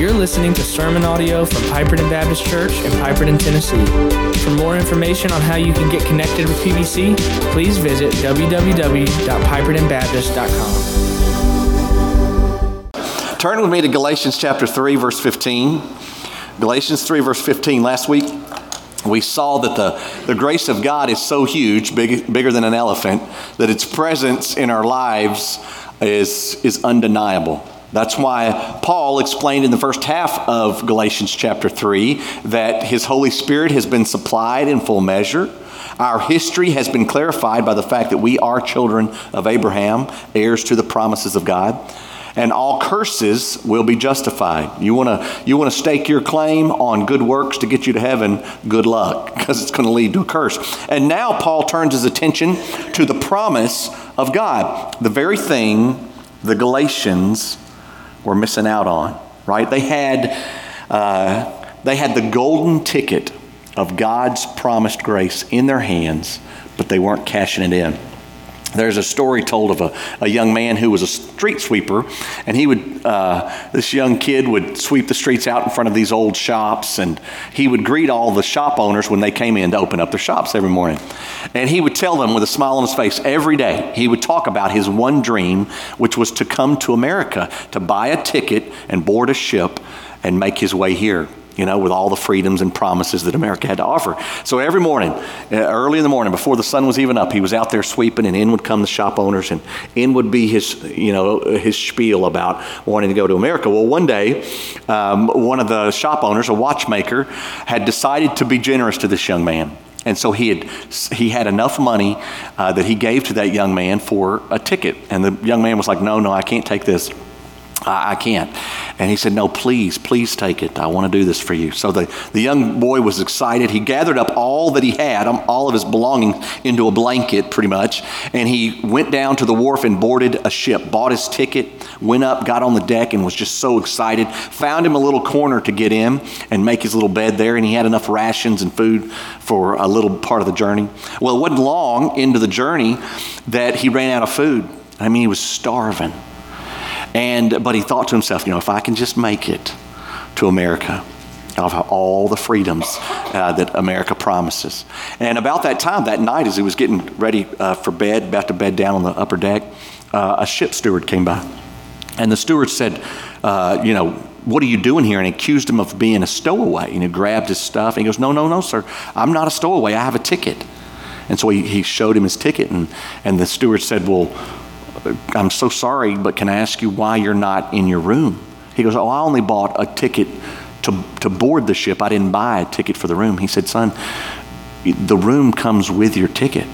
You're listening to sermon audio from Piperton Baptist Church in Piperton, Tennessee. For more information on how you can get connected with PBC, please visit www.pipertonbaptist.com. Turn with me to Galatians chapter 3, verse 15. Galatians 3, verse 15. Last week, we saw that the, the grace of God is so huge, big, bigger than an elephant, that its presence in our lives is, is undeniable. That's why Paul explained in the first half of Galatians chapter 3 that his Holy Spirit has been supplied in full measure. Our history has been clarified by the fact that we are children of Abraham, heirs to the promises of God. And all curses will be justified. You want to you want to stake your claim on good works to get you to heaven, good luck, because it's going to lead to a curse. And now Paul turns his attention to the promise of God, the very thing the Galatians were missing out on, right? They had, uh, they had the golden ticket of God's promised grace in their hands, but they weren't cashing it in. There's a story told of a, a young man who was a street sweeper, and he would, uh, this young kid would sweep the streets out in front of these old shops, and he would greet all the shop owners when they came in to open up their shops every morning. And he would tell them with a smile on his face every day, he would talk about his one dream, which was to come to America, to buy a ticket and board a ship and make his way here you know, with all the freedoms and promises that America had to offer. So every morning, uh, early in the morning, before the sun was even up, he was out there sweeping, and in would come the shop owners, and in would be his, you know, his spiel about wanting to go to America. Well, one day, um, one of the shop owners, a watchmaker, had decided to be generous to this young man. And so he had, he had enough money uh, that he gave to that young man for a ticket. And the young man was like, No, no, I can't take this. I, I can't. And he said, No, please, please take it. I want to do this for you. So the, the young boy was excited. He gathered up all that he had, um, all of his belongings, into a blanket, pretty much. And he went down to the wharf and boarded a ship, bought his ticket, went up, got on the deck, and was just so excited. Found him a little corner to get in and make his little bed there. And he had enough rations and food for a little part of the journey. Well, it wasn't long into the journey that he ran out of food. I mean, he was starving. And, but he thought to himself, you know, if I can just make it to America, I'll have all the freedoms uh, that America promises. And about that time, that night, as he was getting ready uh, for bed, about to bed down on the upper deck, uh, a ship steward came by. And the steward said, uh, you know, what are you doing here? And he accused him of being a stowaway. And he grabbed his stuff. And he goes, no, no, no, sir. I'm not a stowaway. I have a ticket. And so he, he showed him his ticket. And, and the steward said, well, I'm so sorry, but can I ask you why you're not in your room? He goes, Oh, I only bought a ticket to, to board the ship. I didn't buy a ticket for the room. He said, Son, the room comes with your ticket.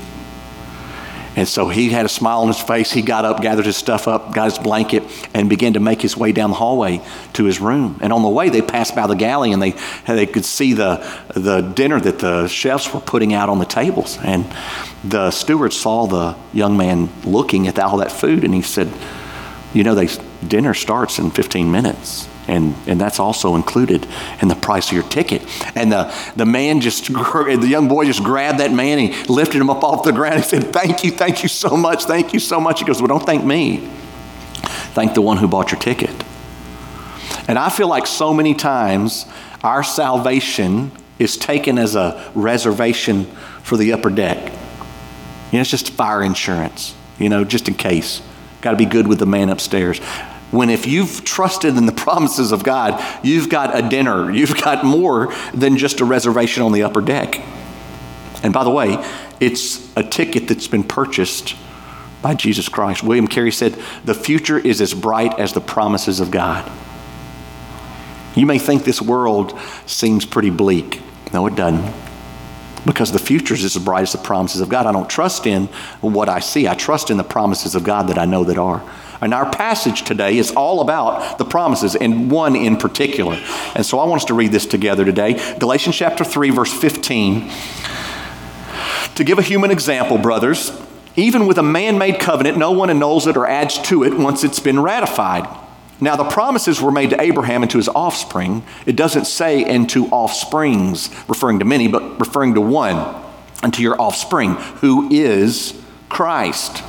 And so he had a smile on his face. He got up, gathered his stuff up, got his blanket, and began to make his way down the hallway to his room. And on the way, they passed by the galley and they, they could see the, the dinner that the chefs were putting out on the tables. And the steward saw the young man looking at all that food and he said, You know, they, dinner starts in 15 minutes and, and that's also included in the price of your ticket. And the, the man just, the young boy just grabbed that man and he lifted him up off the ground. He said, Thank you, thank you so much, thank you so much. He goes, Well, don't thank me. Thank the one who bought your ticket. And I feel like so many times our salvation is taken as a reservation for the upper deck. You know, it's just fire insurance, you know, just in case. Got to be good with the man upstairs when if you've trusted in the promises of God, you've got a dinner, you've got more than just a reservation on the upper deck. And by the way, it's a ticket that's been purchased by Jesus Christ. William Carey said, The future is as bright as the promises of God. You may think this world seems pretty bleak. No, it doesn't. Because the future is as bright as the promises of God. I don't trust in what I see, I trust in the promises of God that I know that are. And our passage today is all about the promises, and one in particular. And so I want us to read this together today Galatians chapter 3, verse 15. To give a human example, brothers, even with a man made covenant, no one annuls it or adds to it once it's been ratified. Now, the promises were made to Abraham and to his offspring. It doesn't say and to offsprings, referring to many, but referring to one, and to your offspring, who is Christ.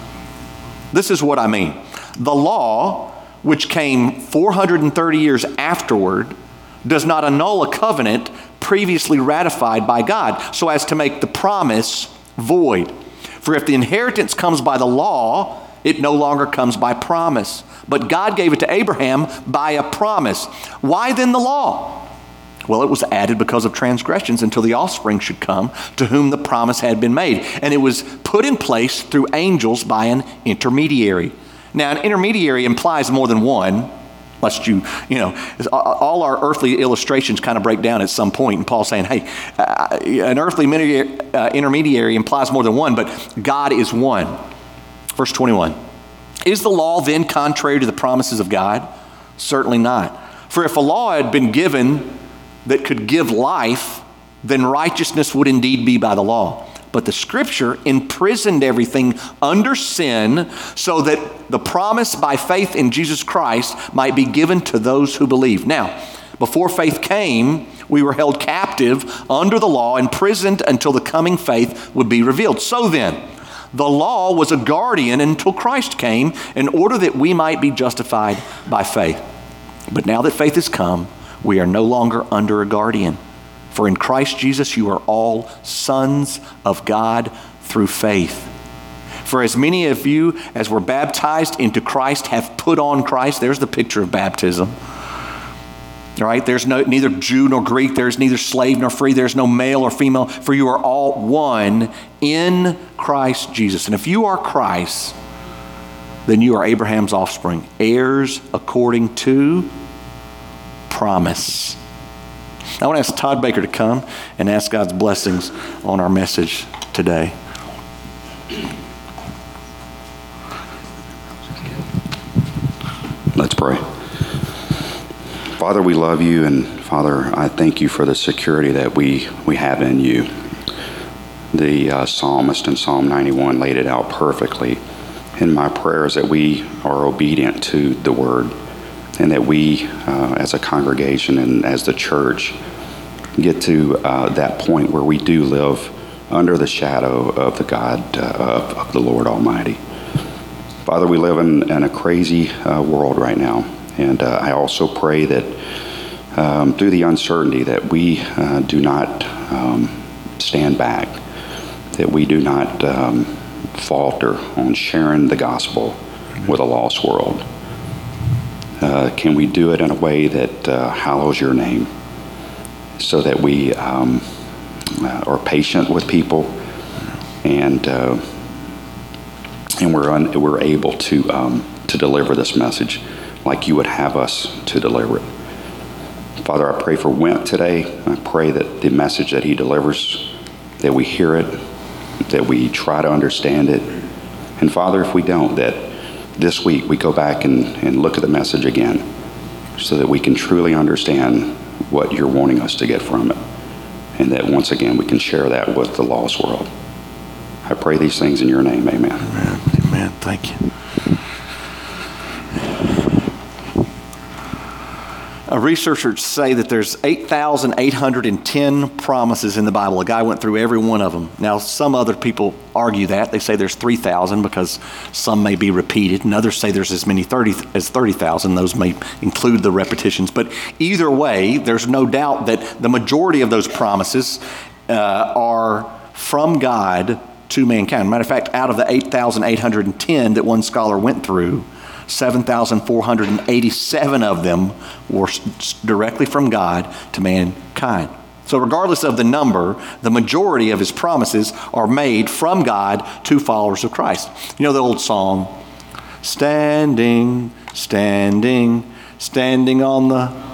This is what I mean. The law which came 430 years afterward, does not annul a covenant previously ratified by God, so as to make the promise void. For if the inheritance comes by the law, it no longer comes by promise. But God gave it to Abraham by a promise. Why then the law? Well, it was added because of transgressions until the offspring should come to whom the promise had been made. And it was put in place through angels by an intermediary. Now, an intermediary implies more than one, lest you, you know, all our earthly illustrations kind of break down at some point. And Paul's saying, hey, uh, an earthly uh, intermediary implies more than one, but God is one. Verse 21 Is the law then contrary to the promises of God? Certainly not. For if a law had been given that could give life, then righteousness would indeed be by the law. But the scripture imprisoned everything under sin so that the promise by faith in Jesus Christ might be given to those who believe. Now, before faith came, we were held captive under the law, imprisoned until the coming faith would be revealed. So then, the law was a guardian until Christ came in order that we might be justified by faith. But now that faith has come, we are no longer under a guardian. For in Christ Jesus you are all sons of God through faith. For as many of you as were baptized into Christ have put on Christ. There's the picture of baptism. All right, there's no, neither Jew nor Greek, there's neither slave nor free, there's no male or female, for you are all one in Christ Jesus. And if you are Christ, then you are Abraham's offspring, heirs according to promise. I want to ask Todd Baker to come and ask God's blessings on our message today. Let's pray. Father, we love you, and Father, I thank you for the security that we, we have in you. The uh, psalmist in Psalm 91 laid it out perfectly. In my prayers that we are obedient to the word and that we, uh, as a congregation and as the church, get to uh, that point where we do live under the shadow of the God uh, of, of, the Lord Almighty. Father, we live in, in a crazy uh, world right now, and uh, I also pray that um, through the uncertainty that we do not um, stand back, that we do not um, falter on sharing the gospel with a lost world. Uh, can we do it in a way that uh, hallows your name so that we um, uh, are patient with people and uh, and we're, un- we're able to, um, to deliver this message like you would have us to deliver it. Father, I pray for Went today. I pray that the message that he delivers, that we hear it, that we try to understand it. And Father, if we don't, that this week we go back and, and look at the message again so that we can truly understand what you're wanting us to get from it. And that once again we can share that with the lost world. I pray these things in your name. Amen. Amen. Amen. Thank you. Uh, researchers say that there's 8,810 promises in the Bible. A guy went through every one of them. Now, some other people argue that. They say there's 3,000 because some may be repeated, and others say there's as many 30 as 30,000. Those may include the repetitions. But either way, there's no doubt that the majority of those promises uh, are from God to mankind. Matter of fact, out of the 8,810 that one scholar went through, 7,487 of them were directly from God to mankind. So, regardless of the number, the majority of his promises are made from God to followers of Christ. You know the old song, Standing, standing, standing on the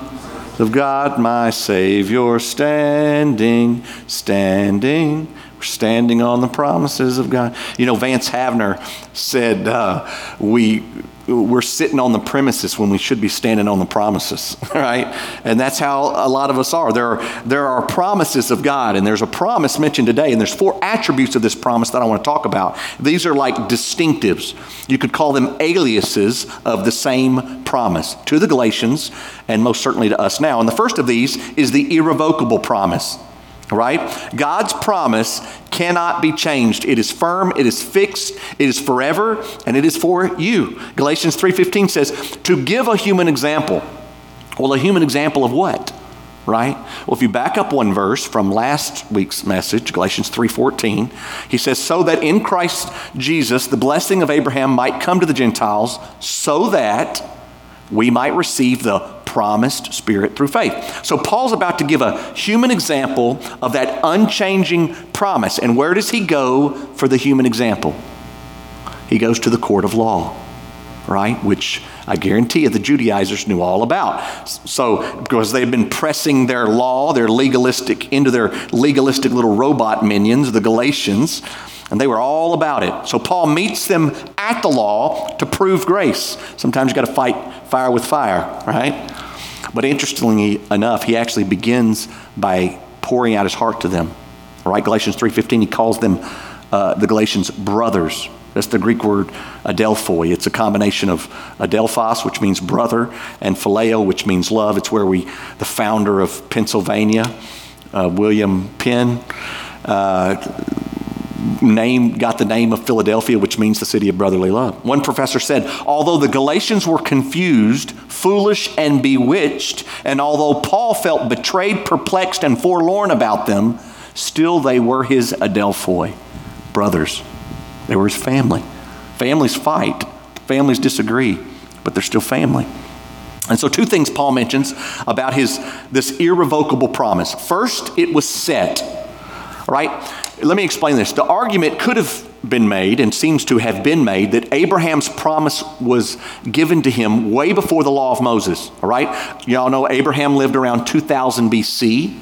of God, my Savior, standing, standing, standing on the promises of God. You know, Vance Havner said, uh, we we're sitting on the premises when we should be standing on the promises, right? And that's how a lot of us are. There are, there are promises of God, and there's a promise mentioned today, and there's four attributes of this promise that I want to talk about. These are like distinctives. You could call them aliases of the same promise to the Galatians, and most certainly to us now. And the first of these is the irrevocable promise. Right? God's promise cannot be changed. It is firm, it is fixed, it is forever, and it is for you. Galatians 3:15 says, "To give a human example." Well, a human example of what? Right? Well, if you back up one verse from last week's message, Galatians 3:14, he says, "So that in Christ Jesus the blessing of Abraham might come to the Gentiles, so that we might receive the promised Spirit through faith. So, Paul's about to give a human example of that unchanging promise. And where does he go for the human example? He goes to the court of law, right? Which I guarantee you the Judaizers knew all about. So, because they've been pressing their law, their legalistic, into their legalistic little robot minions, the Galatians, and they were all about it. So, Paul meets them at the law to prove grace. Sometimes you got to fight fire with fire, right? But interestingly enough, he actually begins by pouring out his heart to them. Right? Galatians 3.15, he calls them, uh, the Galatians, brothers. That's the Greek word adelphoi. It's a combination of adelphos, which means brother, and phileo, which means love. It's where we, the founder of Pennsylvania, uh, William Penn, uh, name got the name of Philadelphia, which means the city of brotherly love. One professor said, although the Galatians were confused, foolish, and bewitched, and although Paul felt betrayed, perplexed, and forlorn about them, still they were his adelphoi, brothers. They were his family. Families fight, families disagree, but they're still family. And so, two things Paul mentions about his this irrevocable promise. First, it was set, right? Let me explain this. The argument could have been made and seems to have been made that Abraham's promise was given to him way before the law of Moses. All right? Y'all know Abraham lived around 2000 BC.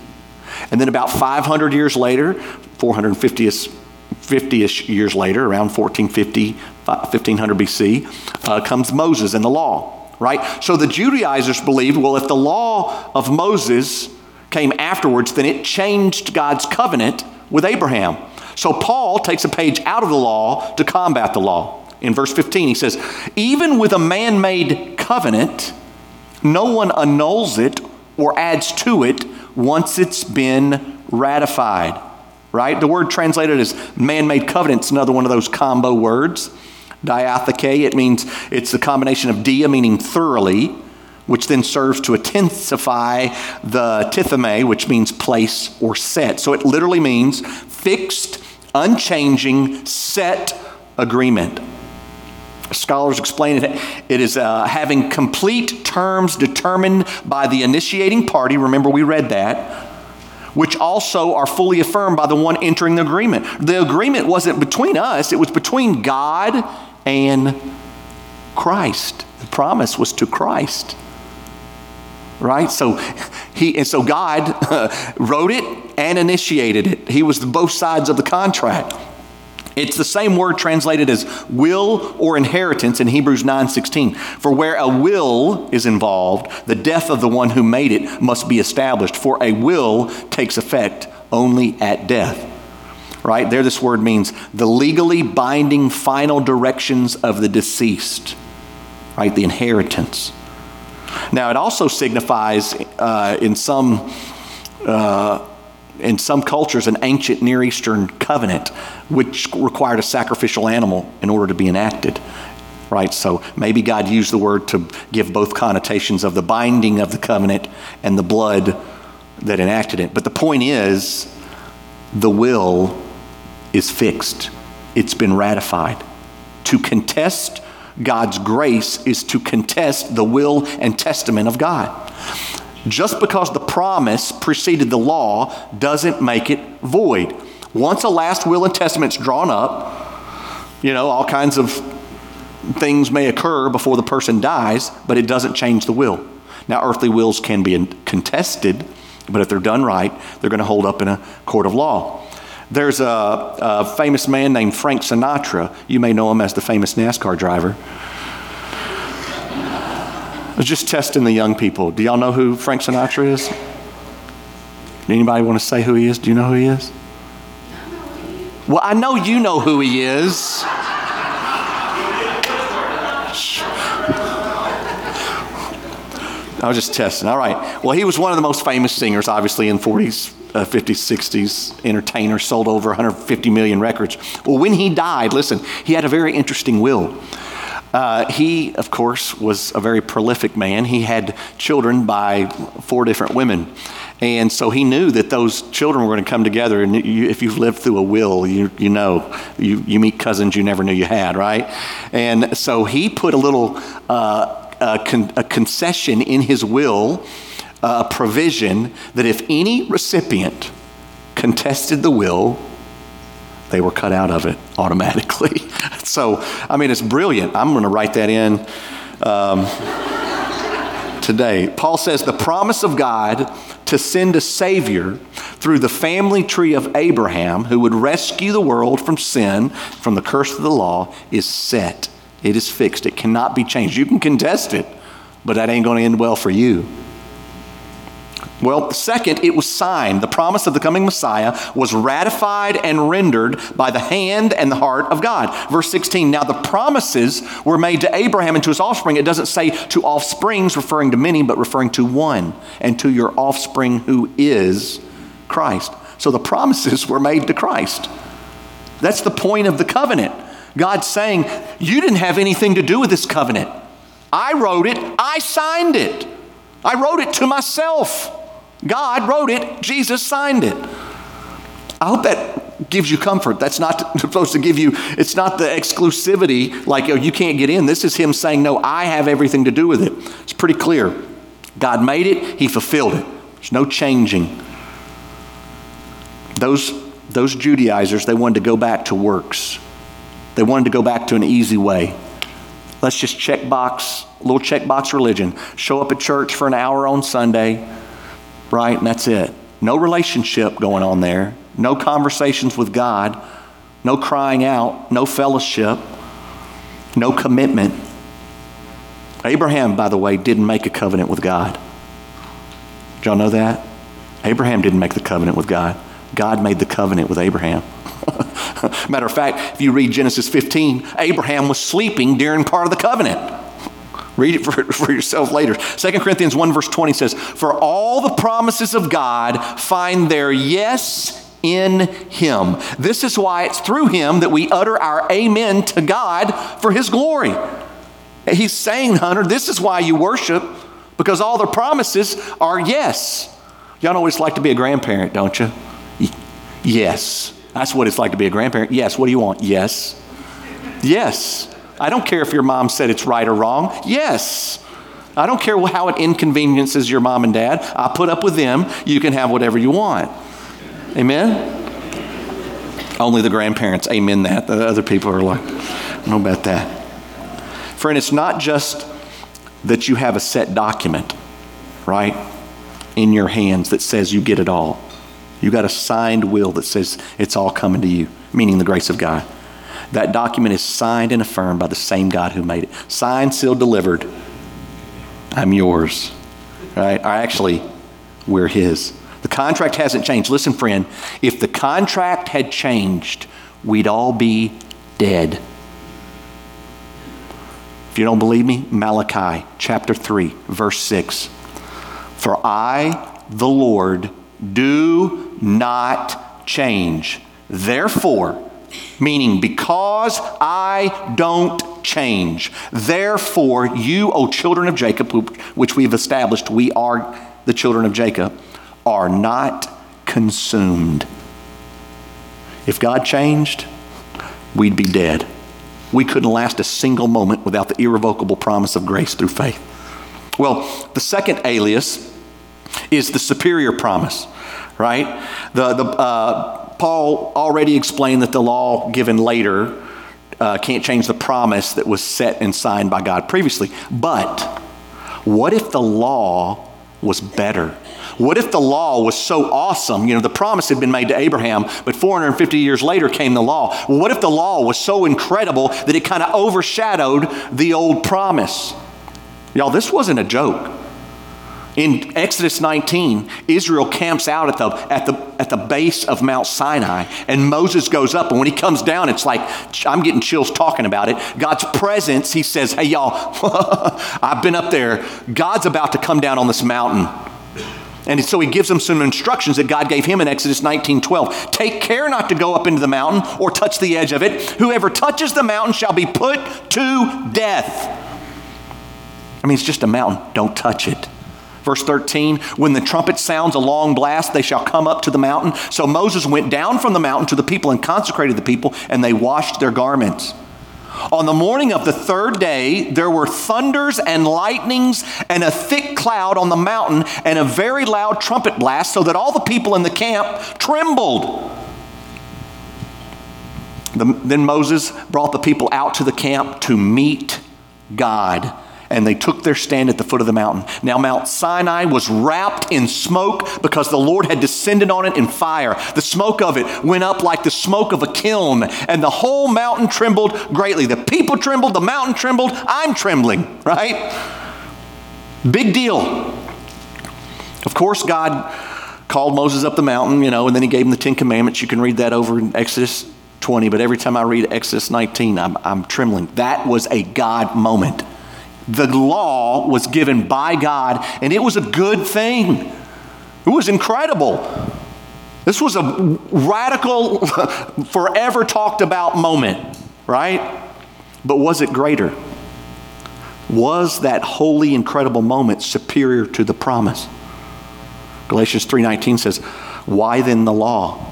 And then about 500 years later, 450ish 50-ish years later, around 1450, 1500 BC, uh, comes Moses and the law, right? So the Judaizers believed, well, if the law of Moses came afterwards, then it changed God's covenant with Abraham. So Paul takes a page out of the law to combat the law. In verse 15, he says, Even with a man made covenant, no one annuls it or adds to it once it's been ratified. Right? The word translated as man made covenant is another one of those combo words. Diatheke, it means it's the combination of dia, meaning thoroughly, which then serves to intensify the tithemi, which means place or set. So it literally means fixed, unchanging, set agreement. Scholars explain it, it is uh, having complete terms determined by the initiating party. Remember, we read that. Which also are fully affirmed by the one entering the agreement. The agreement wasn't between us, it was between God and Christ. The promise was to Christ right? So he and so God wrote it and initiated it. He was the both sides of the contract. It's the same word translated as will or inheritance in Hebrews 9:16. For where a will is involved, the death of the one who made it must be established, for a will takes effect only at death. Right? There this word means the legally binding final directions of the deceased. Right? The inheritance. Now, it also signifies uh, in some. Uh, in some cultures, an ancient Near Eastern covenant, which required a sacrificial animal in order to be enacted. Right? So maybe God used the word to give both connotations of the binding of the covenant and the blood that enacted it. But the point is, the will is fixed, it's been ratified. To contest God's grace is to contest the will and testament of God. Just because the promise preceded the law doesn't make it void. Once a last will and testament's drawn up, you know, all kinds of things may occur before the person dies, but it doesn't change the will. Now, earthly wills can be contested, but if they're done right, they're going to hold up in a court of law. There's a, a famous man named Frank Sinatra. You may know him as the famous NASCAR driver. I was just testing the young people. Do y'all know who Frank Sinatra is? Anybody want to say who he is? Do you know who he is? Well, I know you know who he is. I was just testing. All right. Well, he was one of the most famous singers, obviously, in 40s uh, 50s, 60s entertainer, sold over 150 million records. Well, when he died, listen, he had a very interesting will. Uh, he, of course, was a very prolific man. He had children by four different women. And so he knew that those children were going to come together. And you, if you've lived through a will, you, you know, you, you meet cousins you never knew you had, right? And so he put a little uh, a con- a concession in his will, a provision that if any recipient contested the will, they were cut out of it automatically. so, I mean, it's brilliant. I'm going to write that in. Um, today. Paul says the promise of God to send a Savior through the family tree of Abraham who would rescue the world from sin, from the curse of the law, is set. It is fixed. It cannot be changed. You can contest it, but that ain't going to end well for you. Well, second, it was signed. The promise of the coming Messiah was ratified and rendered by the hand and the heart of God. Verse 16 Now the promises were made to Abraham and to his offspring. It doesn't say to offsprings, referring to many, but referring to one, and to your offspring who is Christ. So the promises were made to Christ. That's the point of the covenant. God's saying, You didn't have anything to do with this covenant. I wrote it, I signed it. I wrote it to myself. God wrote it, Jesus signed it. I hope that gives you comfort. That's not supposed to give you, it's not the exclusivity like, oh, you can't get in. This is Him saying, no, I have everything to do with it. It's pretty clear. God made it, He fulfilled it. There's no changing. Those, those Judaizers, they wanted to go back to works. They wanted to go back to an easy way. Let's just check box, little check box religion. Show up at church for an hour on Sunday, right? And that's it. No relationship going on there, no conversations with God, no crying out, no fellowship, no commitment. Abraham, by the way, didn't make a covenant with God. Did y'all know that? Abraham didn't make the covenant with God. God made the covenant with Abraham. Matter of fact, if you read Genesis 15, Abraham was sleeping during part of the covenant. Read it for, for yourself later. 2 Corinthians 1, verse 20 says, For all the promises of God find their yes in Him. This is why it's through Him that we utter our amen to God for His glory. He's saying, Hunter, this is why you worship, because all the promises are yes. Y'all know what it's like to be a grandparent, don't you? Yes. That's what it's like to be a grandparent. Yes. What do you want? Yes. Yes. I don't care if your mom said it's right or wrong. Yes. I don't care how it inconveniences your mom and dad. I put up with them. You can have whatever you want. Amen? Only the grandparents amen that. The other people are like, know about that. Friend, it's not just that you have a set document, right, in your hands that says you get it all. You got a signed will that says it's all coming to you, meaning the grace of God. That document is signed and affirmed by the same God who made it. Signed, sealed, delivered. I'm yours. Right? I actually, we're His. The contract hasn't changed. Listen, friend, if the contract had changed, we'd all be dead. If you don't believe me, Malachi chapter 3, verse 6. For I, the Lord, do not change. Therefore, meaning because I don't change, therefore, you, O children of Jacob, which we've established, we are the children of Jacob, are not consumed. If God changed, we'd be dead. We couldn't last a single moment without the irrevocable promise of grace through faith. Well, the second alias is the superior promise, right? The, the, uh, Paul already explained that the law given later uh, can't change the promise that was set and signed by God previously. But what if the law was better? What if the law was so awesome? You know, the promise had been made to Abraham, but 450 years later came the law. What if the law was so incredible that it kind of overshadowed the old promise? Y'all, this wasn't a joke. In Exodus 19, Israel camps out at the, at, the, the base of Mount Sinai, and Moses goes up. And when he comes down, it's like, I'm getting chills talking about it. God's presence, he says, Hey, y'all, I've been up there. God's about to come down on this mountain. And so he gives them some instructions that God gave him in Exodus 19:12. Take care not to go up into the mountain or touch the edge of it. Whoever touches the mountain shall be put to death. I mean, it's just a mountain. Don't touch it. Verse 13, when the trumpet sounds a long blast, they shall come up to the mountain. So Moses went down from the mountain to the people and consecrated the people, and they washed their garments. On the morning of the third day, there were thunders and lightnings and a thick cloud on the mountain and a very loud trumpet blast, so that all the people in the camp trembled. The, then Moses brought the people out to the camp to meet God and they took their stand at the foot of the mountain. Now, Mount Sinai was wrapped in smoke because the Lord had descended on it in fire. The smoke of it went up like the smoke of a kiln, and the whole mountain trembled greatly. The people trembled, the mountain trembled. I'm trembling, right? Big deal. Of course, God called Moses up the mountain, you know, and then he gave him the Ten Commandments. You can read that over in Exodus 20, but every time I read Exodus 19, I'm, I'm trembling. That was a God moment. The law was given by God, and it was a good thing. It was incredible. This was a radical, forever talked about moment, right? But was it greater? Was that holy, incredible moment superior to the promise? Galatians 3:19 says, "Why then the law?"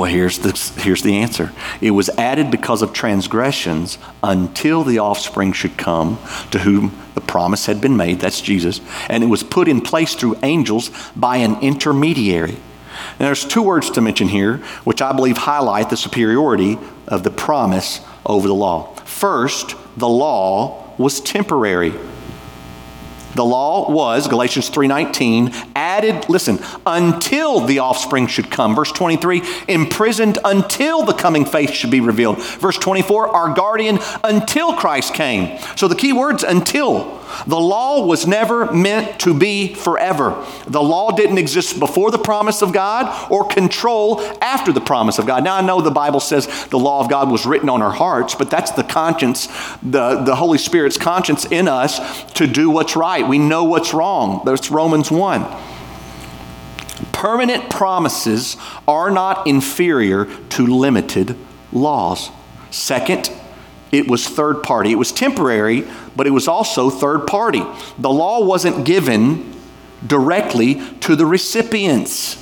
Well, here's the, here's the answer. It was added because of transgressions until the offspring should come to whom the promise had been made. That's Jesus. And it was put in place through angels by an intermediary. Now, there's two words to mention here, which I believe highlight the superiority of the promise over the law. First, the law was temporary. The law was, Galatians 3:19, added, listen, until the offspring should come. Verse 23, imprisoned until the coming faith should be revealed. Verse 24, our guardian until Christ came. So the key words until. The law was never meant to be forever. The law didn't exist before the promise of God or control after the promise of God. Now, I know the Bible says the law of God was written on our hearts, but that's the conscience, the, the Holy Spirit's conscience in us to do what's right. We know what's wrong. That's Romans 1. Permanent promises are not inferior to limited laws. Second, it was third party. It was temporary, but it was also third party. The law wasn't given directly to the recipients.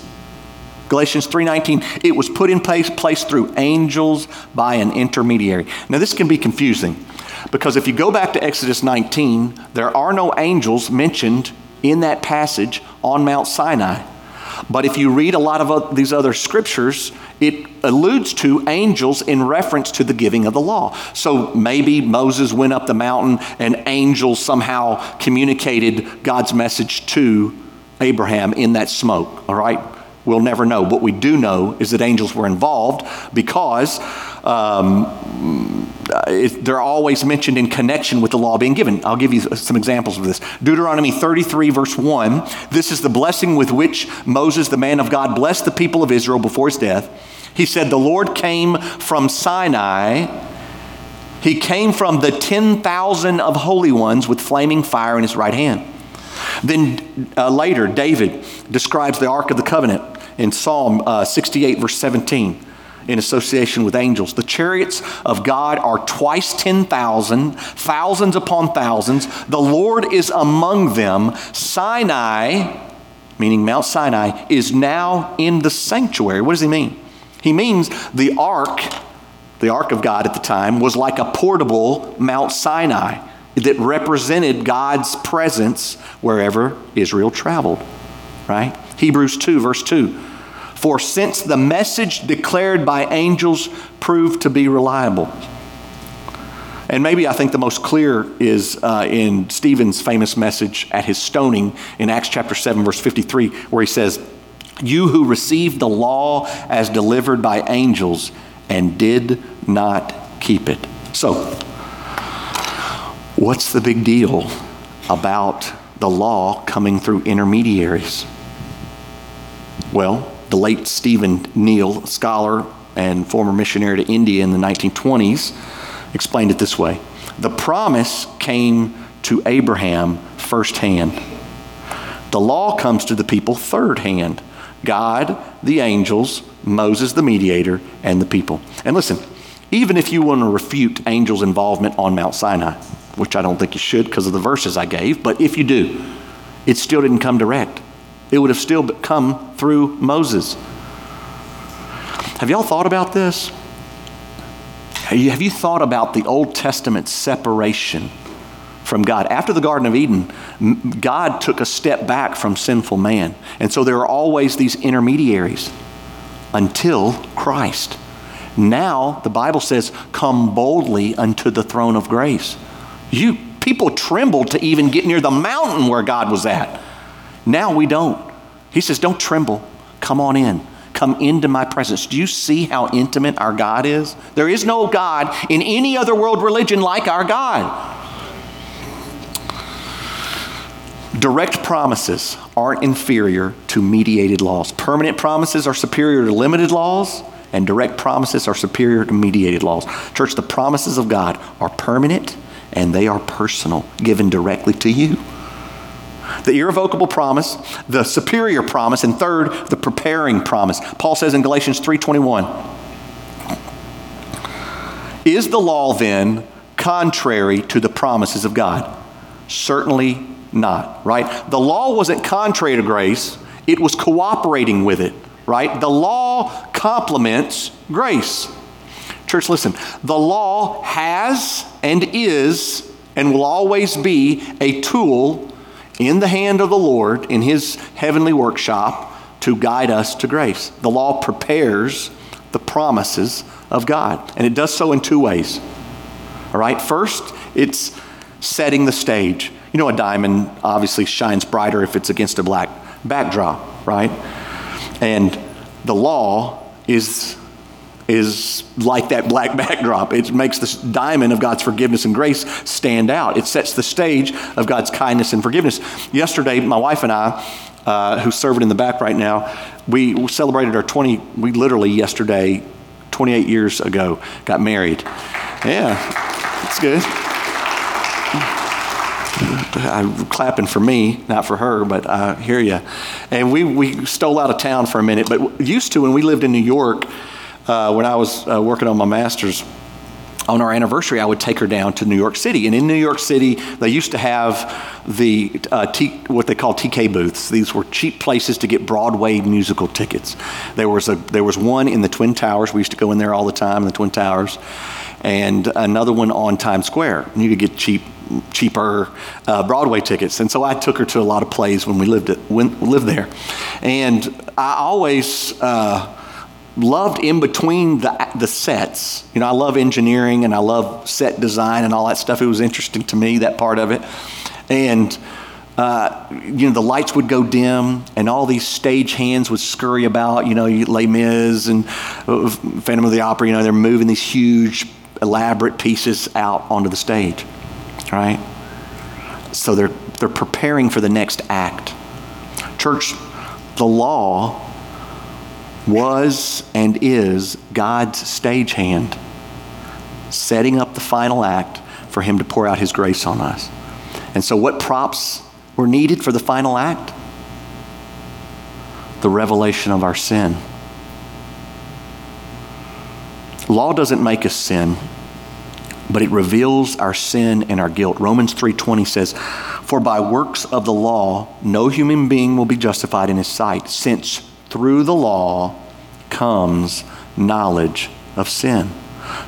Galatians 3:19 it was put in place, place through angels by an intermediary. Now this can be confusing because if you go back to Exodus 19 there are no angels mentioned in that passage on Mount Sinai. But if you read a lot of these other scriptures, it alludes to angels in reference to the giving of the law. So maybe Moses went up the mountain and angels somehow communicated God's message to Abraham in that smoke, all right? We'll never know. What we do know is that angels were involved because um, it, they're always mentioned in connection with the law being given. I'll give you some examples of this. Deuteronomy 33, verse 1 this is the blessing with which Moses, the man of God, blessed the people of Israel before his death. He said, The Lord came from Sinai. He came from the 10,000 of holy ones with flaming fire in his right hand. Then uh, later, David describes the Ark of the Covenant in Psalm uh, 68, verse 17, in association with angels. The chariots of God are twice 10,000, thousands upon thousands. The Lord is among them. Sinai, meaning Mount Sinai, is now in the sanctuary. What does he mean? He means the ark, the ark of God at the time, was like a portable Mount Sinai that represented God's presence wherever Israel traveled, right? Hebrews 2, verse 2. For since the message declared by angels proved to be reliable. And maybe I think the most clear is uh, in Stephen's famous message at his stoning in Acts chapter 7, verse 53, where he says, You who received the law as delivered by angels and did not keep it. So, what's the big deal about the law coming through intermediaries? Well, the late Stephen Neill, scholar and former missionary to India in the 1920s, explained it this way The promise came to Abraham firsthand. The law comes to the people third hand God, the angels, Moses, the mediator, and the people. And listen, even if you want to refute angels' involvement on Mount Sinai, which I don't think you should because of the verses I gave, but if you do, it still didn't come direct. It would have still come through Moses. Have y'all thought about this? Have you thought about the Old Testament separation from God? After the Garden of Eden, God took a step back from sinful man. And so there are always these intermediaries until Christ. Now, the Bible says, come boldly unto the throne of grace. You people trembled to even get near the mountain where God was at. Now we don't. He says, Don't tremble. Come on in. Come into my presence. Do you see how intimate our God is? There is no God in any other world religion like our God. Direct promises aren't inferior to mediated laws. Permanent promises are superior to limited laws, and direct promises are superior to mediated laws. Church, the promises of God are permanent and they are personal, given directly to you. The irrevocable promise, the superior promise, and third, the preparing promise. Paul says in Galatians 3:21, Is the law then contrary to the promises of God? Certainly not, right? The law wasn't contrary to grace, it was cooperating with it, right? The law complements grace. Church, listen, the law has and is and will always be a tool in the hand of the Lord in his heavenly workshop to guide us to grace. The law prepares the promises of God, and it does so in two ways. All right, first, it's setting the stage. You know, a diamond obviously shines brighter if it's against a black backdrop, right? And the law is is like that black backdrop. It makes this diamond of God's forgiveness and grace stand out. It sets the stage of God's kindness and forgiveness. Yesterday, my wife and I, uh, who's serving in the back right now, we celebrated our 20, we literally yesterday, 28 years ago, got married. Yeah, it's good. I'm clapping for me, not for her, but I hear you. And we, we stole out of town for a minute, but used to when we lived in New York, uh, when I was uh, working on my master's, on our anniversary, I would take her down to New York City. And in New York City, they used to have the uh, T, what they call TK booths. These were cheap places to get Broadway musical tickets. There was a there was one in the Twin Towers. We used to go in there all the time in the Twin Towers, and another one on Times Square. And you could get cheap cheaper uh, Broadway tickets. And so I took her to a lot of plays when we lived at, when, lived there, and I always. Uh, loved in between the, the sets. You know, I love engineering and I love set design and all that stuff. It was interesting to me, that part of it. And, uh, you know, the lights would go dim and all these stage hands would scurry about. You know, Les Mis and uh, Phantom of the Opera, you know, they're moving these huge, elaborate pieces out onto the stage, right? So they're, they're preparing for the next act. Church, the law was and is God's stagehand, setting up the final act for Him to pour out His grace on us. And so, what props were needed for the final act? The revelation of our sin. Law doesn't make us sin, but it reveals our sin and our guilt. Romans 3:20 says, "For by works of the law no human being will be justified in his sight, since through the law comes knowledge of sin.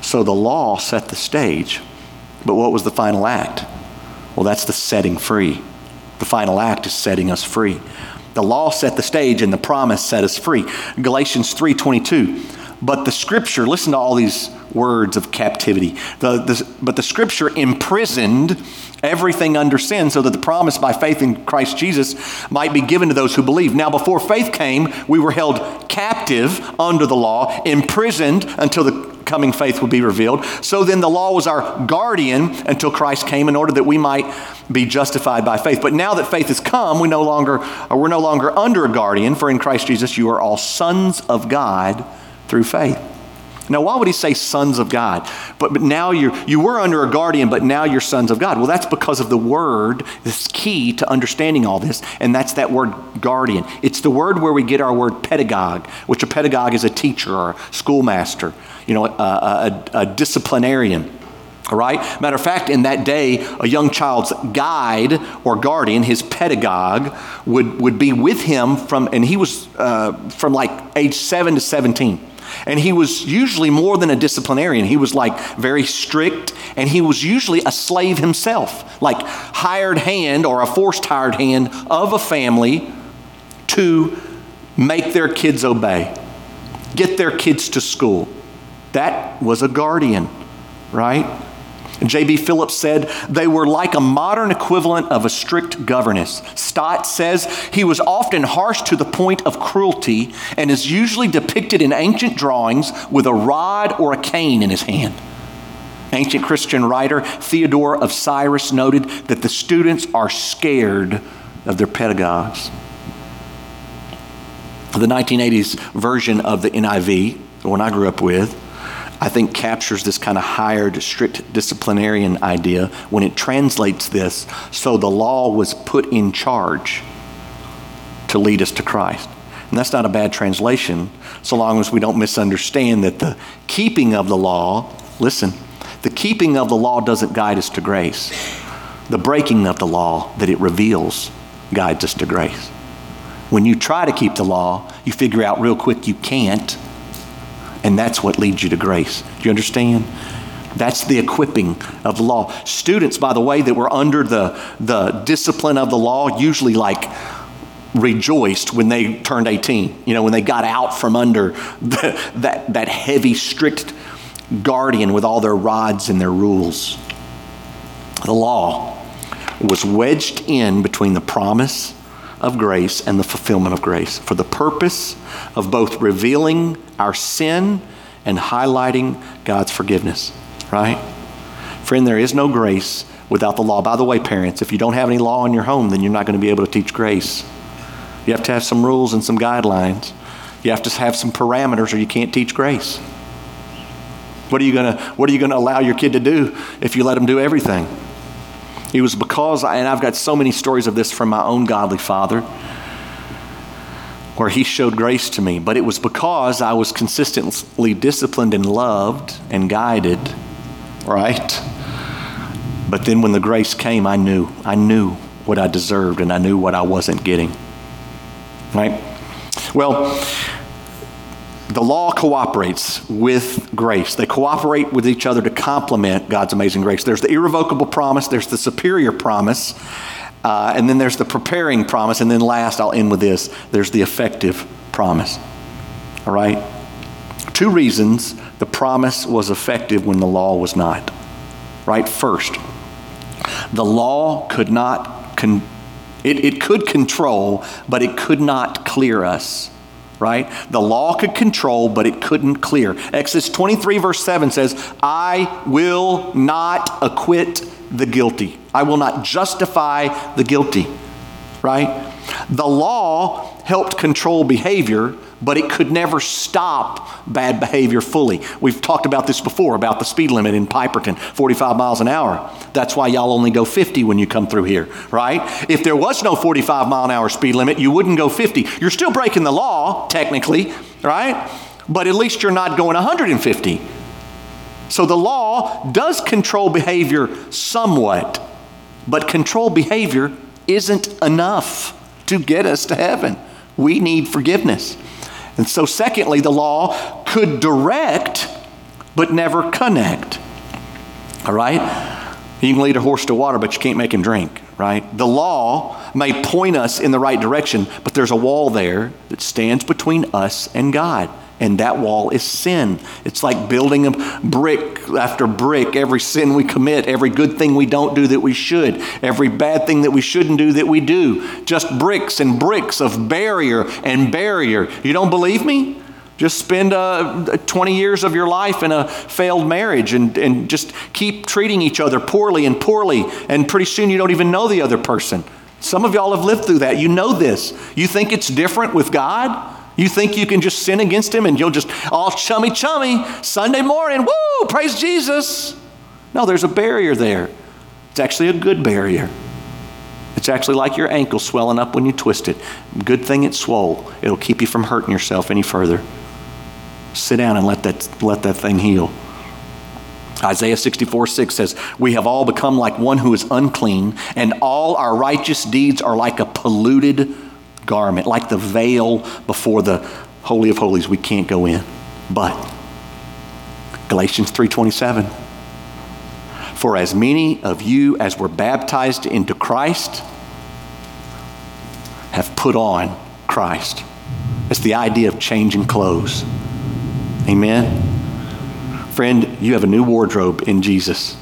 So the law set the stage, but what was the final act? Well, that's the setting free. The final act is setting us free. The law set the stage and the promise set us free. Galatians 3:22. But the scripture, listen to all these words of captivity. The, the, but the scripture imprisoned everything under sin so that the promise by faith in Christ Jesus might be given to those who believe. Now, before faith came, we were held captive under the law, imprisoned until the coming faith would be revealed. So then the law was our guardian until Christ came in order that we might be justified by faith. But now that faith has come, we no longer, we're no longer under a guardian, for in Christ Jesus you are all sons of God through faith. Now, why would he say sons of God? But, but now you're, you were under a guardian, but now you're sons of God. Well, that's because of the word that's key to understanding all this, and that's that word guardian. It's the word where we get our word pedagogue, which a pedagogue is a teacher or a schoolmaster, you know, a, a, a disciplinarian. All right? Matter of fact, in that day, a young child's guide or guardian, his pedagogue, would, would be with him from, and he was uh, from like age 7 to 17. And he was usually more than a disciplinarian. He was like very strict, and he was usually a slave himself, like hired hand or a forced hired hand of a family to make their kids obey, get their kids to school. That was a guardian, right? J.B. Phillips said they were like a modern equivalent of a strict governess. Stott says he was often harsh to the point of cruelty and is usually depicted in ancient drawings with a rod or a cane in his hand. Ancient Christian writer Theodore of Cyrus noted that the students are scared of their pedagogues. The 1980s version of the NIV, the one I grew up with, I think captures this kind of hired, strict disciplinarian idea when it translates this. So the law was put in charge to lead us to Christ. And that's not a bad translation, so long as we don't misunderstand that the keeping of the law, listen, the keeping of the law doesn't guide us to grace. The breaking of the law that it reveals guides us to grace. When you try to keep the law, you figure out real quick you can't and that's what leads you to grace. Do you understand? That's the equipping of law. Students, by the way, that were under the, the discipline of the law, usually like rejoiced when they turned 18, you know, when they got out from under the, that, that heavy, strict guardian with all their rods and their rules. The law was wedged in between the promise of grace and the fulfillment of grace for the purpose of both revealing our sin and highlighting God's forgiveness, right? Friend, there is no grace without the law. By the way, parents, if you don't have any law in your home, then you're not going to be able to teach grace. You have to have some rules and some guidelines. You have to have some parameters or you can't teach grace. What are you going to what are you going to allow your kid to do if you let them do everything? It was because, I, and I've got so many stories of this from my own godly father, where he showed grace to me, but it was because I was consistently disciplined and loved and guided, right? But then when the grace came, I knew. I knew what I deserved and I knew what I wasn't getting, right? Well, the law cooperates with grace. They cooperate with each other to complement God's amazing grace. There's the irrevocable promise, there's the superior promise, uh, and then there's the preparing promise, and then last, I'll end with this there's the effective promise. All right? Two reasons the promise was effective when the law was not. Right? First, the law could not, con- it, it could control, but it could not clear us right? The law could control, but it couldn't clear. Exodus 23, verse 7 says, I will not acquit the guilty. I will not justify the guilty, right? The law helped control behavior, but it could never stop bad behavior fully. We've talked about this before about the speed limit in Piperton, 45 miles an hour. That's why y'all only go 50 when you come through here, right? If there was no 45 mile an hour speed limit, you wouldn't go 50. You're still breaking the law, technically, right? But at least you're not going 150. So the law does control behavior somewhat, but control behavior isn't enough to get us to heaven. We need forgiveness. And so, secondly, the law could direct but never connect. All right? You can lead a horse to water, but you can't make him drink, right? The law may point us in the right direction, but there's a wall there that stands between us and God and that wall is sin. It's like building a brick after brick, every sin we commit, every good thing we don't do that we should, every bad thing that we shouldn't do that we do. Just bricks and bricks of barrier and barrier. You don't believe me? Just spend uh, 20 years of your life in a failed marriage and, and just keep treating each other poorly and poorly, and pretty soon you don't even know the other person. Some of y'all have lived through that. You know this. You think it's different with God? You think you can just sin against him and you'll just all chummy chummy Sunday morning, woo, praise Jesus. No, there's a barrier there. It's actually a good barrier. It's actually like your ankle swelling up when you twist it. Good thing it's swole. It'll keep you from hurting yourself any further. Sit down and let that, let that thing heal. Isaiah 64 6 says, We have all become like one who is unclean, and all our righteous deeds are like a polluted garment, like the veil before the Holy of Holies. We can't go in. But Galatians 3:27 For as many of you as were baptized into Christ have put on Christ. It's the idea of changing clothes. Amen. Friend, you have a new wardrobe in Jesus.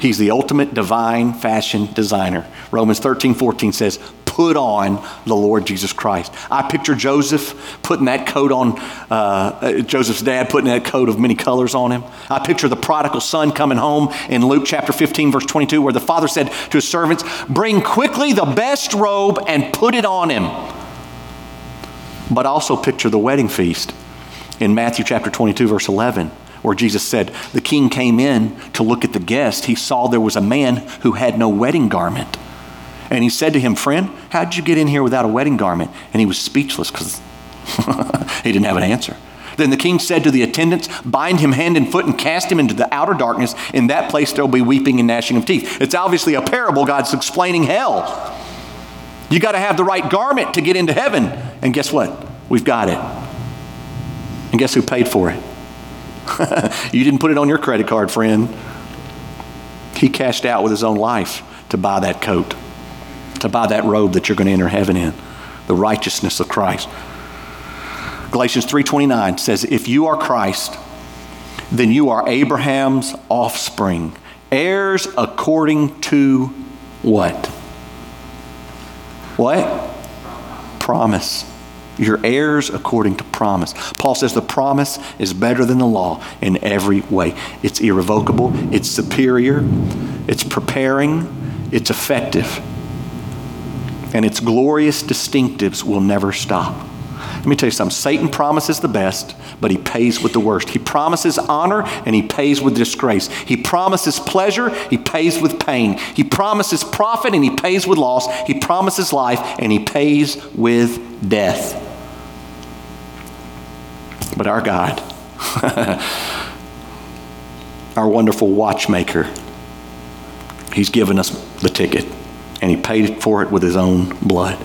He's the ultimate divine fashion designer. Romans 13, 14 says, put on the Lord Jesus Christ. I picture Joseph putting that coat on, uh, Joseph's dad putting that coat of many colors on him. I picture the prodigal son coming home in Luke chapter 15, verse 22, where the father said to his servants, Bring quickly the best robe and put it on him. But also picture the wedding feast in Matthew chapter 22, verse 11 where Jesus said, The king came in to look at the guest. He saw there was a man who had no wedding garment. And he said to him, Friend, how'd you get in here without a wedding garment? And he was speechless because he didn't have an answer. Then the king said to the attendants, Bind him hand and foot and cast him into the outer darkness. In that place there will be weeping and gnashing of teeth. It's obviously a parable. God's explaining hell. You got to have the right garment to get into heaven. And guess what? We've got it. And guess who paid for it? you didn't put it on your credit card, friend. He cashed out with his own life to buy that coat, to buy that robe that you're going to enter heaven in, the righteousness of Christ. Galatians 3:29 says, "If you are Christ, then you are Abraham's offspring, heirs according to what? What? Promise. You're heirs according to promise. Paul says the promise is better than the law in every way. It's irrevocable, it's superior, it's preparing, it's effective. And its glorious distinctives will never stop. Let me tell you something Satan promises the best, but he pays with the worst. He promises honor and he pays with disgrace. He promises pleasure, he pays with pain. He promises profit and he pays with loss. He promises life and he pays with death. But our God, our wonderful watchmaker, he's given us the ticket and he paid for it with his own blood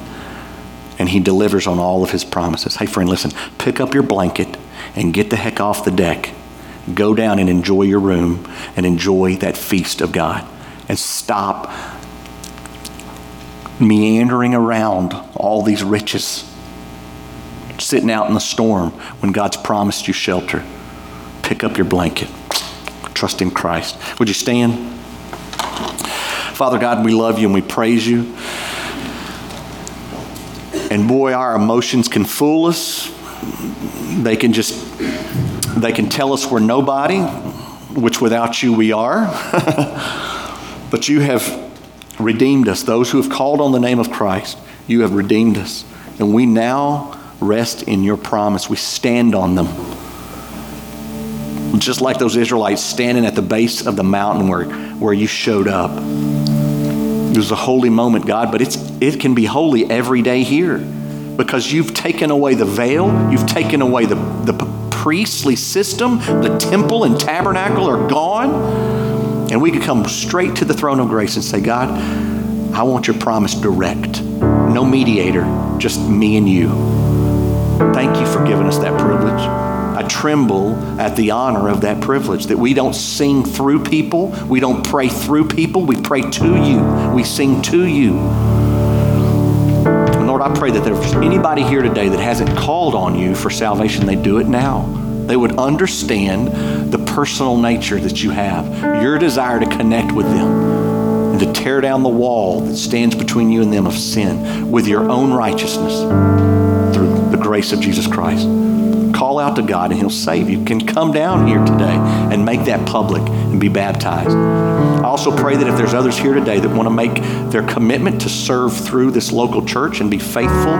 and he delivers on all of his promises. Hey, friend, listen, pick up your blanket and get the heck off the deck. Go down and enjoy your room and enjoy that feast of God. And stop meandering around all these riches, sitting out in the storm when God's promised you shelter. Pick up your blanket. Trust in Christ. Would you stand? Father God, we love you and we praise you. And boy, our emotions can fool us. They can just, they can tell us we're nobody, which without you we are. but you have redeemed us. Those who have called on the name of Christ, you have redeemed us. And we now rest in your promise. We stand on them. Just like those Israelites standing at the base of the mountain where, where you showed up. It was a holy moment, God, but it's, it can be holy every day here because you've taken away the veil, you've taken away the, the priestly system, the temple and tabernacle are gone. And we can come straight to the throne of grace and say, God, I want your promise direct. No mediator, just me and you. Thank you for giving us that privilege. Tremble at the honor of that privilege that we don't sing through people, we don't pray through people, we pray to you, we sing to you. And Lord, I pray that there's anybody here today that hasn't called on you for salvation, they do it now. They would understand the personal nature that you have, your desire to connect with them, and to tear down the wall that stands between you and them of sin with your own righteousness through the grace of Jesus Christ call out to God and He'll save you. Can come down here today and make that public and be baptized. I also pray that if there's others here today that want to make their commitment to serve through this local church and be faithful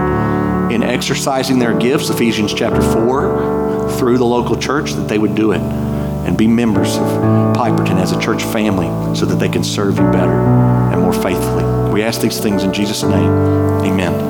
in exercising their gifts, Ephesians chapter 4, through the local church, that they would do it and be members of Piperton as a church family so that they can serve you better and more faithfully. We ask these things in Jesus' name. Amen.